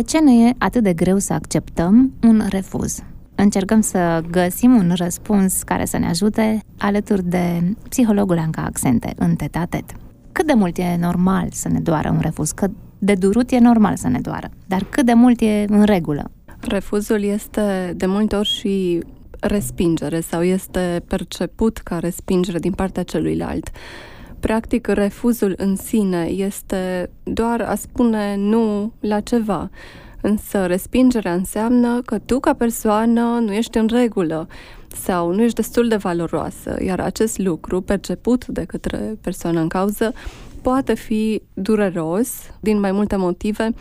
De ce ne e atât de greu să acceptăm un refuz? Încercăm să găsim un răspuns care să ne ajute alături de psihologul Anca Accente în tetatet. Cât de mult e normal să ne doară un refuz? Cât de durut e normal să ne doară, dar cât de mult e în regulă? Refuzul este de multe ori și respingere sau este perceput ca respingere din partea celuilalt. Practic, refuzul în sine este doar a spune nu la ceva. Însă respingerea înseamnă că tu ca persoană nu ești în regulă sau nu ești destul de valoroasă, iar acest lucru perceput de către persoana în cauză poate fi dureros din mai multe motive.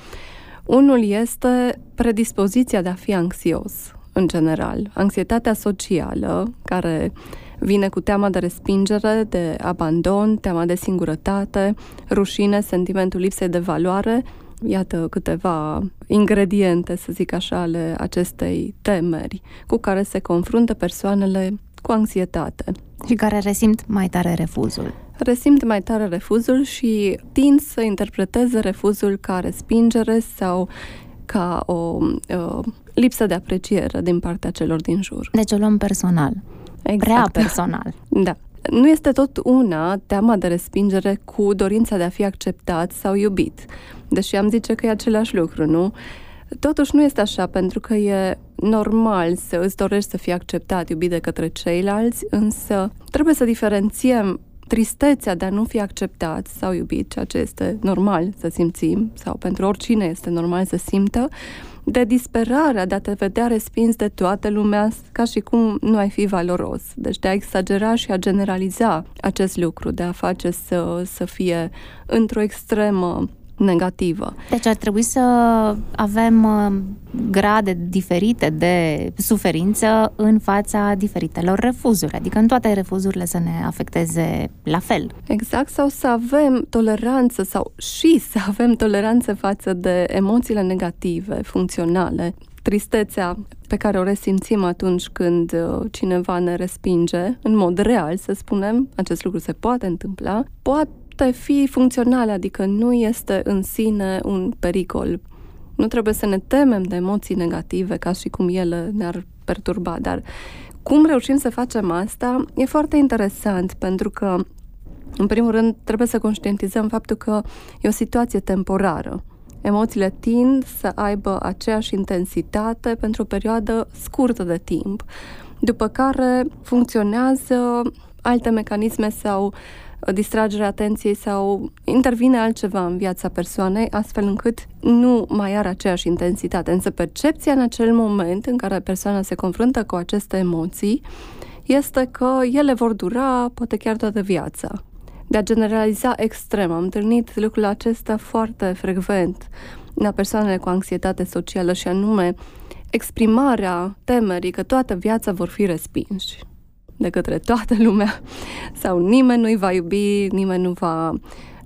Unul este predispoziția de a fi anxios, în general. Anxietatea socială, care vine cu teama de respingere, de abandon, teama de singurătate, rușine, sentimentul lipsei de valoare, Iată câteva ingrediente, să zic așa, ale acestei temeri cu care se confruntă persoanele cu anxietate. Și care resimt mai tare refuzul. Resimt mai tare refuzul și tind să interpreteze refuzul ca respingere sau ca o uh, lipsă de apreciere din partea celor din jur. Deci o luăm personal. Exact. Prea personal. Da. Nu este tot una teama de respingere cu dorința de a fi acceptat sau iubit. Deși am zice că e același lucru, nu? Totuși nu este așa, pentru că e normal să îți dorești să fii acceptat, iubit de către ceilalți, însă trebuie să diferențiem tristețea de a nu fi acceptat sau iubit, ceea ce este normal să simțim, sau pentru oricine este normal să simtă, de disperarea de a te vedea respins de toată lumea ca și cum nu ai fi valoros. Deci de a exagera și a generaliza acest lucru, de a face să, să fie într-o extremă negativă. Deci ar trebui să avem uh, grade diferite de suferință în fața diferitelor refuzuri, adică în toate refuzurile să ne afecteze la fel. Exact, sau să avem toleranță sau și să avem toleranță față de emoțiile negative, funcționale, tristețea pe care o resimțim atunci când uh, cineva ne respinge, în mod real, să spunem, acest lucru se poate întâmpla, poate poate fi funcțională, adică nu este în sine un pericol. Nu trebuie să ne temem de emoții negative ca și cum ele ne-ar perturba, dar cum reușim să facem asta e foarte interesant pentru că în primul rând, trebuie să conștientizăm faptul că e o situație temporară. Emoțiile tind să aibă aceeași intensitate pentru o perioadă scurtă de timp, după care funcționează alte mecanisme sau distragerea atenției sau intervine altceva în viața persoanei, astfel încât nu mai are aceeași intensitate. Însă percepția în acel moment în care persoana se confruntă cu aceste emoții este că ele vor dura poate chiar toată viața. De a generaliza extrem. Am întâlnit lucrul acesta foarte frecvent la persoanele cu anxietate socială și anume exprimarea temerii că toată viața vor fi respinși de către toată lumea sau nimeni nu-i va iubi, nimeni nu va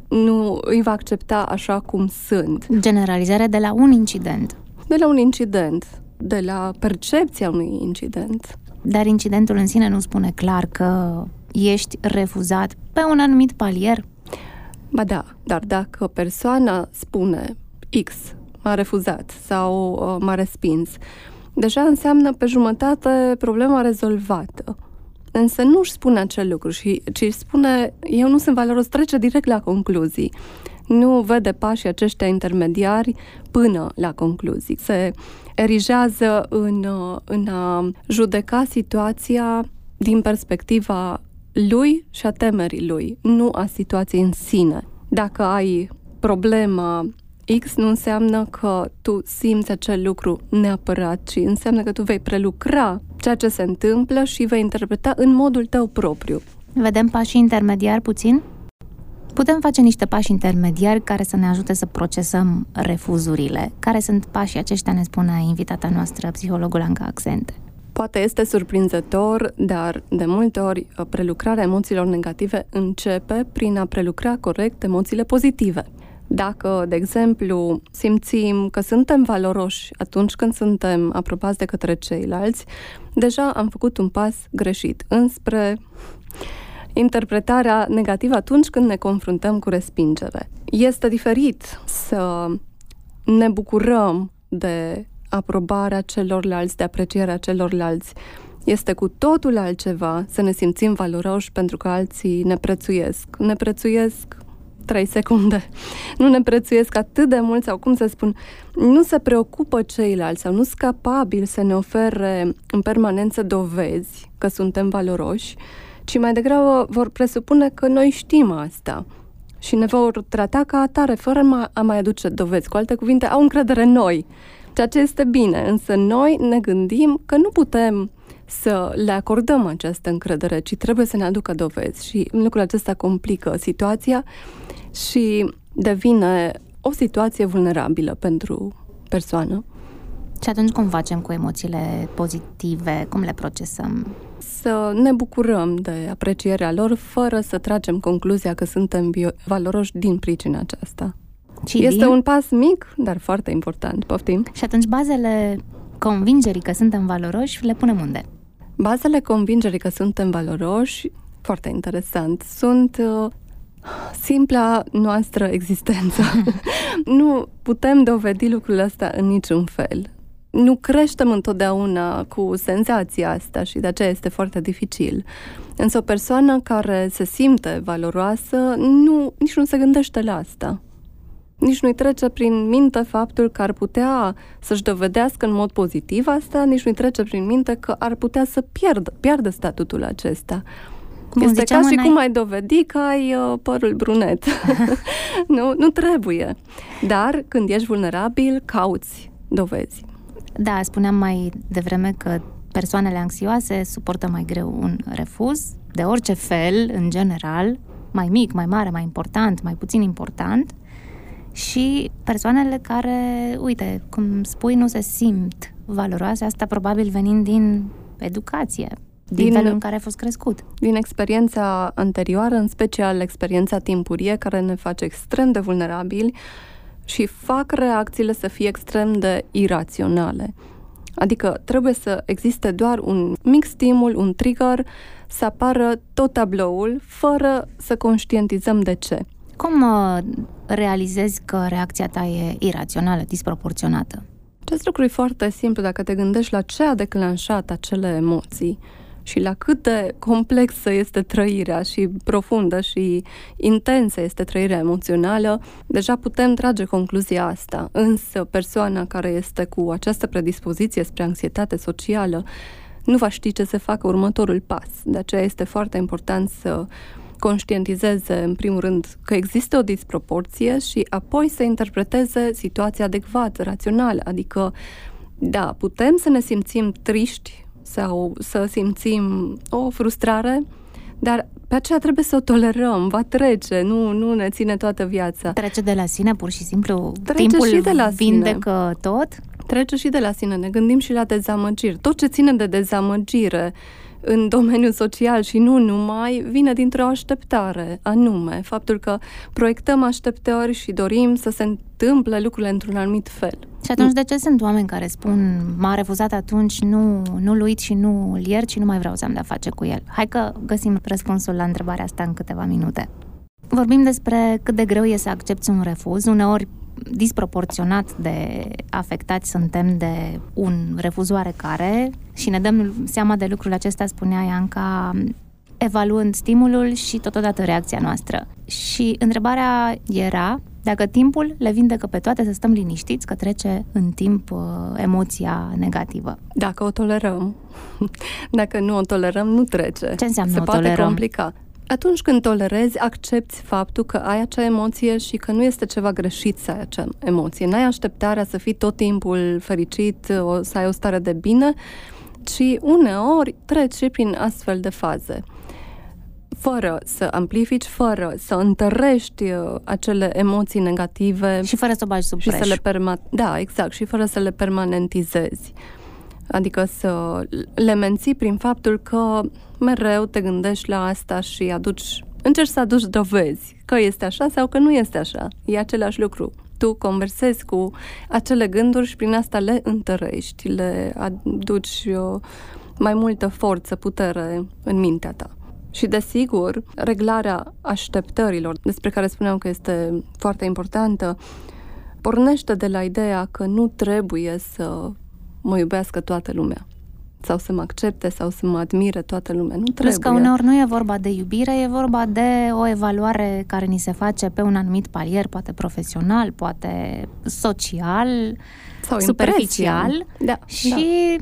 nu îi va accepta așa cum sunt. Generalizarea de la un incident. De la un incident, de la percepția unui incident. Dar incidentul în sine nu spune clar că ești refuzat pe un anumit palier? Ba da, dar dacă persoana spune X m-a refuzat sau uh, m-a respins, deja înseamnă pe jumătate problema rezolvată însă nu își spune acel lucru, și, ci își spune, eu nu sunt valoros, trece direct la concluzii. Nu vede pașii aceștia intermediari până la concluzii. Se erigează în, în a judeca situația din perspectiva lui și a temerii lui, nu a situației în sine. Dacă ai problema X nu înseamnă că tu simți acel lucru neapărat, ci înseamnă că tu vei prelucra ceea ce se întâmplă și vei interpreta în modul tău propriu. Vedem pașii intermediari puțin? Putem face niște pași intermediari care să ne ajute să procesăm refuzurile. Care sunt pașii aceștia, ne spune invitata noastră, psihologul Anca Accente. Poate este surprinzător, dar de multe ori prelucrarea emoțiilor negative începe prin a prelucra corect emoțiile pozitive. Dacă, de exemplu, simțim că suntem valoroși atunci când suntem apropați de către ceilalți, deja am făcut un pas greșit înspre interpretarea negativă atunci când ne confruntăm cu respingere. Este diferit să ne bucurăm de aprobarea celorlalți, de aprecierea celorlalți. Este cu totul altceva să ne simțim valoroși pentru că alții ne prețuiesc. Ne prețuiesc 3 secunde. Nu ne prețuiesc atât de mult sau, cum să spun, nu se preocupă ceilalți sau nu sunt capabili să ne ofere în permanență dovezi că suntem valoroși, ci mai degrabă vor presupune că noi știm asta și ne vor trata ca atare, fără a mai aduce dovezi. Cu alte cuvinte, au încredere în noi, ceea ce este bine, însă noi ne gândim că nu putem să le acordăm această încredere, ci trebuie să ne aducă dovezi și lucrul acesta complică situația și devine o situație vulnerabilă pentru persoană. Și atunci cum facem cu emoțiile pozitive? Cum le procesăm? Să ne bucurăm de aprecierea lor fără să tragem concluzia că suntem valoroși din pricina aceasta. Și este din... un pas mic, dar foarte important. Poftim? Și atunci bazele convingerii că suntem valoroși le punem unde? Bazele convingerii că suntem valoroși, foarte interesant, sunt uh, simpla noastră existență. nu putem dovedi lucrul ăsta în niciun fel. Nu creștem întotdeauna cu senzația asta și de aceea este foarte dificil. Însă o persoană care se simte valoroasă nu, nici nu se gândește la asta. Nici nu-i trece prin minte faptul că ar putea să-și dovedească în mod pozitiv asta, nici nu-i trece prin minte că ar putea să pierdă, pierdă statutul acesta. Cum este ca și cum ai dovedi că ai uh, părul brunet. nu, nu trebuie. Dar când ești vulnerabil, cauți dovezi. Da, spuneam mai devreme că persoanele anxioase suportă mai greu un refuz, de orice fel, în general, mai mic, mai mare, mai important, mai puțin important, și persoanele care, uite, cum spui, nu se simt valoroase, asta probabil venind din educație, din, din felul în care a fost crescut. Din experiența anterioară, în special experiența timpurie, care ne face extrem de vulnerabili și fac reacțiile să fie extrem de iraționale. Adică trebuie să existe doar un mic stimul, un trigger, să apară tot tabloul, fără să conștientizăm de ce. Cum uh, realizezi că reacția ta e irațională, disproporționată? Acest lucru e foarte simplu dacă te gândești la ce a declanșat acele emoții și la cât de complexă este trăirea și profundă și intensă este trăirea emoțională, deja putem trage concluzia asta. Însă persoana care este cu această predispoziție spre anxietate socială nu va ști ce să facă următorul pas. De aceea este foarte important să conștientizeze, în primul rând, că există o disproporție și apoi să interpreteze situația adecvat, rațional. Adică, da, putem să ne simțim triști sau să simțim o frustrare, dar pe aceea trebuie să o tolerăm, va trece, nu, nu ne ține toată viața. Trece de la sine, pur și simplu? Trece Timpul și de la vindecă sine. tot? Trece și de la sine, ne gândim și la dezamăgiri. Tot ce ține de dezamăgire, în domeniul social și nu numai, vine dintr-o așteptare, anume faptul că proiectăm așteptări și dorim să se întâmple lucrurile într-un anumit fel. Și atunci de ce sunt oameni care spun m-a refuzat atunci, nu, nu-l uit și nu îl iert și nu mai vreau să am de-a face cu el? Hai că găsim răspunsul la întrebarea asta în câteva minute. Vorbim despre cât de greu e să accepti un refuz. Uneori disproporționat de afectați suntem de un refuz oarecare și ne dăm seama de lucrul acesta, spunea Ianca, evaluând stimulul și totodată reacția noastră. Și întrebarea era dacă timpul le vindecă pe toate să stăm liniștiți că trece în timp uh, emoția negativă. Dacă o tolerăm. Dacă nu o tolerăm, nu trece. Ce înseamnă Se o poate tolerăm? complica. Atunci când tolerezi, accepti faptul că ai acea emoție și că nu este ceva greșit să ai acea emoție. N-ai așteptarea să fii tot timpul fericit, o, să ai o stare de bine, ci uneori treci prin astfel de faze fără să amplifici, fără să întărești uh, acele emoții negative și fără să o bagi sub și să le perma- da, exact, și fără să le permanentizezi. Adică să le menții prin faptul că mereu te gândești la asta și aduci, încerci să aduci dovezi că este așa sau că nu este așa. E același lucru. Tu conversezi cu acele gânduri și prin asta le întărești, le aduci uh, mai multă forță, putere în mintea ta. Și desigur, reglarea așteptărilor, despre care spuneam că este foarte importantă, pornește de la ideea că nu trebuie să mă iubească toată lumea sau să mă accepte sau să mă admire toată lumea. Nu trebuie. Plus că uneori nu e vorba de iubire, e vorba de o evaluare care ni se face pe un anumit palier, poate profesional, poate social, sau superficial da, și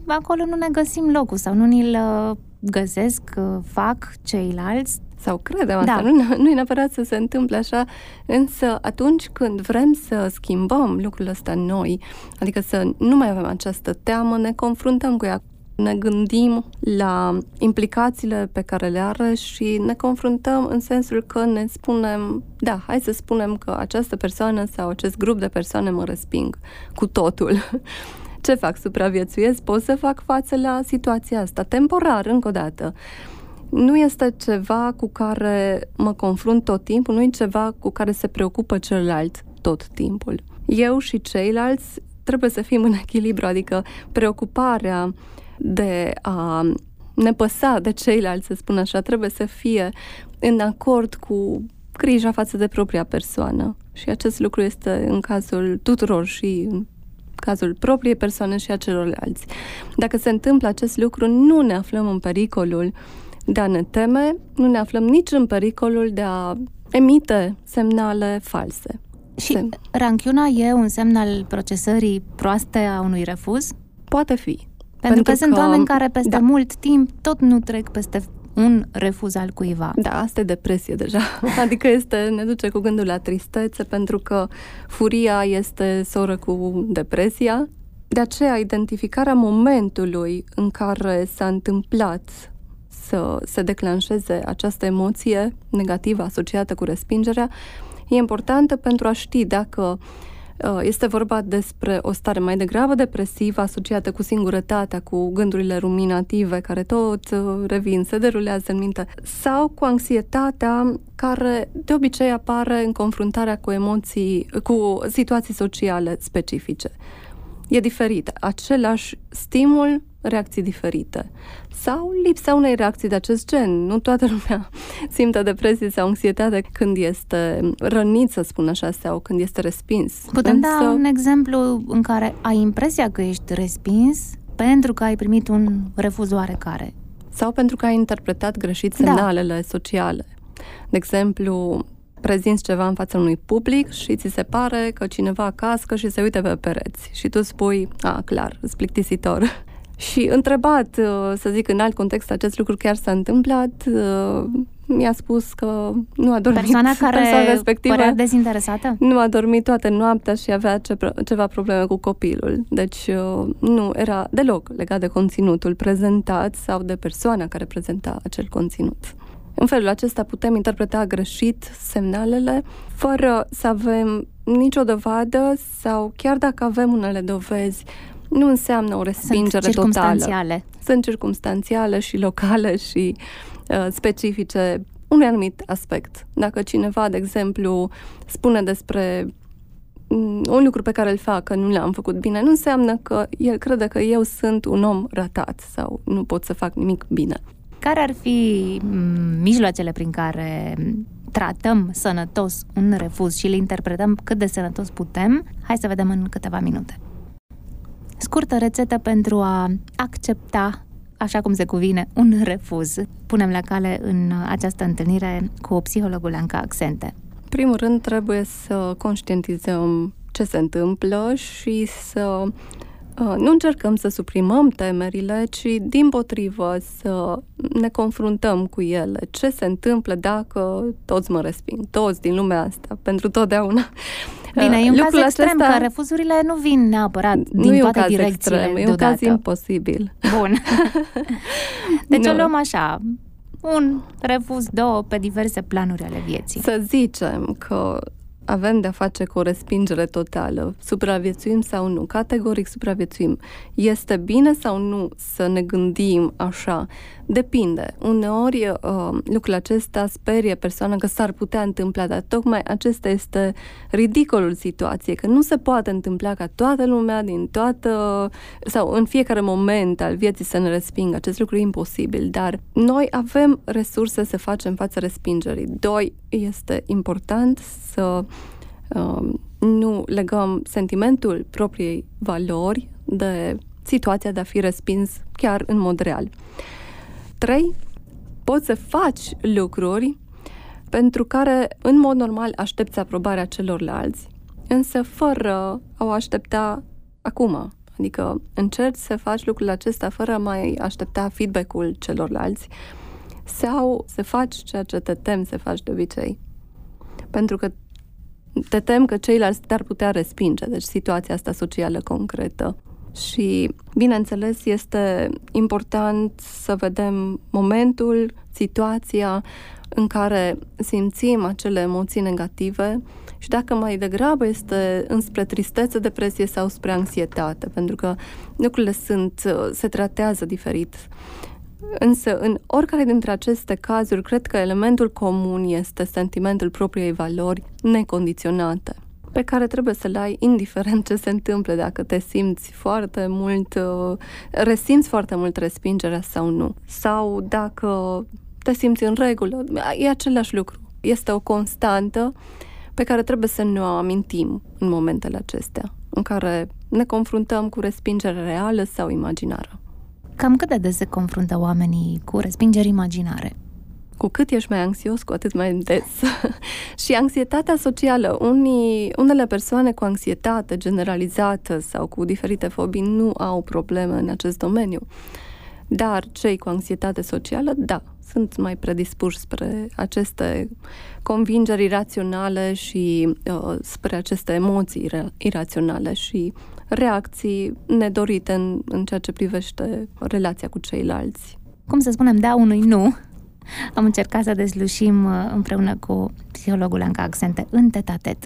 da. acolo nu ne găsim locul sau nu ni-l uh, găsesc, uh, fac ceilalți sau credem asta, da. nu, nu e neapărat să se întâmple așa, însă atunci când vrem să schimbăm lucrul ăsta noi, adică să nu mai avem această teamă, ne confruntăm cu ea, ne gândim la implicațiile pe care le are și ne confruntăm în sensul că ne spunem, da, hai să spunem că această persoană sau acest grup de persoane mă resping cu totul. Ce fac? Supraviețuiesc? Pot să fac față la situația asta? Temporar, încă o dată. Nu este ceva cu care mă confrunt tot timpul, nu e ceva cu care se preocupă celălalt tot timpul. Eu și ceilalți trebuie să fim în echilibru, adică preocuparea de a ne păsa de ceilalți, să spun așa, trebuie să fie în acord cu grija față de propria persoană. Și acest lucru este în cazul tuturor și în cazul propriei persoane și a celorlalți. Dacă se întâmplă acest lucru, nu ne aflăm în pericolul de a ne teme, nu ne aflăm nici în pericolul de a emite semnale false. Și Sem- ranchiuna e un semn al procesării proaste a unui refuz? Poate fi. Pentru, Pentru că, că sunt oameni care peste da. mult timp tot nu trec peste un refuz al cuiva. Da, asta e depresie deja. Adică este, ne duce cu gândul la tristețe, pentru că furia este soră cu depresia. De aceea, identificarea momentului în care s-a întâmplat să se declanșeze această emoție negativă asociată cu respingerea e importantă pentru a ști dacă uh, Uh, este vorba despre o stare mai degrabă depresivă asociată cu singurătatea, cu gândurile ruminative care tot uh, revin, se derulează în minte, sau cu anxietatea care de obicei apare în confruntarea cu emoții, cu situații sociale specifice e diferit. Același stimul, reacții diferite. Sau lipsa unei reacții de acest gen. Nu toată lumea simte depresie sau anxietate când este rănit, să spun așa, sau când este respins. Putem Însă... da un exemplu în care ai impresia că ești respins pentru că ai primit un refuz oarecare. Sau pentru că ai interpretat greșit da. semnalele da. sociale. De exemplu, prezinți ceva în fața unui public și ți se pare că cineva cască și se uite pe pereți și tu spui, a, clar, îți plictisitor. Și întrebat, uh, să zic, în alt context, acest lucru chiar s-a întâmplat, uh, mi-a spus că nu a dormit. Persoana care persoana respectivă părea dezinteresată? Nu a dormit toată noaptea și avea ce, ceva probleme cu copilul. Deci uh, nu era deloc legat de conținutul prezentat sau de persoana care prezenta acel conținut. În felul acesta putem interpreta greșit semnalele fără să avem nicio dovadă sau chiar dacă avem unele dovezi, nu înseamnă o respingere Sunt circumstanțiale. totală. Sunt circumstanțiale și locale și uh, specifice unui anumit aspect. Dacă cineva, de exemplu, spune despre mm, un lucru pe care îl fac, că nu l-am făcut bine, nu înseamnă că el crede că eu sunt un om ratat sau nu pot să fac nimic bine. Care ar fi mm, mijloacele prin care tratăm sănătos un refuz și le interpretăm cât de sănătos putem? Hai să vedem în câteva minute. Scurtă rețetă pentru a accepta așa cum se cuvine, un refuz. Punem la cale în această întâlnire cu psihologul Anca Accente. Primul rând trebuie să conștientizăm ce se întâmplă și să Uh, nu încercăm să suprimăm temerile, ci din potrivă să ne confruntăm cu ele. Ce se întâmplă dacă toți mă resping, toți din lumea asta, pentru totdeauna. Bine, e un Lucrul caz extrem, acesta... că refuzurile nu vin neapărat din nu toate e un direcțiile extrem, e un caz imposibil. Bun. Deci nu. o luăm așa, un refuz, două, pe diverse planuri ale vieții. Să zicem că avem de-a face cu o respingere totală. Supraviețuim sau nu? Categoric supraviețuim. Este bine sau nu să ne gândim așa? Depinde. Uneori uh, lucrul acesta sperie persoana că s-ar putea întâmpla, dar tocmai acesta este ridicolul situației, că nu se poate întâmpla ca toată lumea din toată sau în fiecare moment al vieții să ne respingă. Acest lucru e imposibil, dar noi avem resurse să facem față respingerii. Doi, este important să uh, nu legăm sentimentul propriei valori de situația de a fi respins chiar în mod real. 3. Poți să faci lucruri pentru care, în mod normal, aștepți aprobarea celorlalți, însă fără a o aștepta acum. Adică încerci să faci lucrul acesta fără a mai aștepta feedback-ul celorlalți sau să faci ceea ce te tem să faci de obicei. Pentru că te tem că ceilalți te-ar putea respinge, deci situația asta socială concretă. Și, bineînțeles, este important să vedem momentul, situația în care simțim acele emoții negative și dacă mai degrabă este înspre tristețe, depresie sau spre anxietate, pentru că lucrurile sunt, se tratează diferit. Însă, în oricare dintre aceste cazuri, cred că elementul comun este sentimentul propriei valori necondiționate pe care trebuie să le ai indiferent ce se întâmplă, dacă te simți foarte mult, uh, resimți foarte mult respingerea sau nu. Sau dacă te simți în regulă, e același lucru. Este o constantă pe care trebuie să ne o amintim în momentele acestea, în care ne confruntăm cu respingere reală sau imaginară. Cam cât de des se confruntă oamenii cu respingeri imaginare? Cu cât ești mai anxios, cu atât mai des. și anxietatea socială. Unii, unele persoane cu anxietate generalizată sau cu diferite fobii nu au probleme în acest domeniu. Dar cei cu anxietate socială, da, sunt mai predispuși spre aceste convingeri iraționale și uh, spre aceste emoții iraționale și reacții nedorite în, în ceea ce privește relația cu ceilalți. Cum să spunem da unui nu? Am încercat să dezlușim uh, împreună cu psihologul Anca Accente în tetatet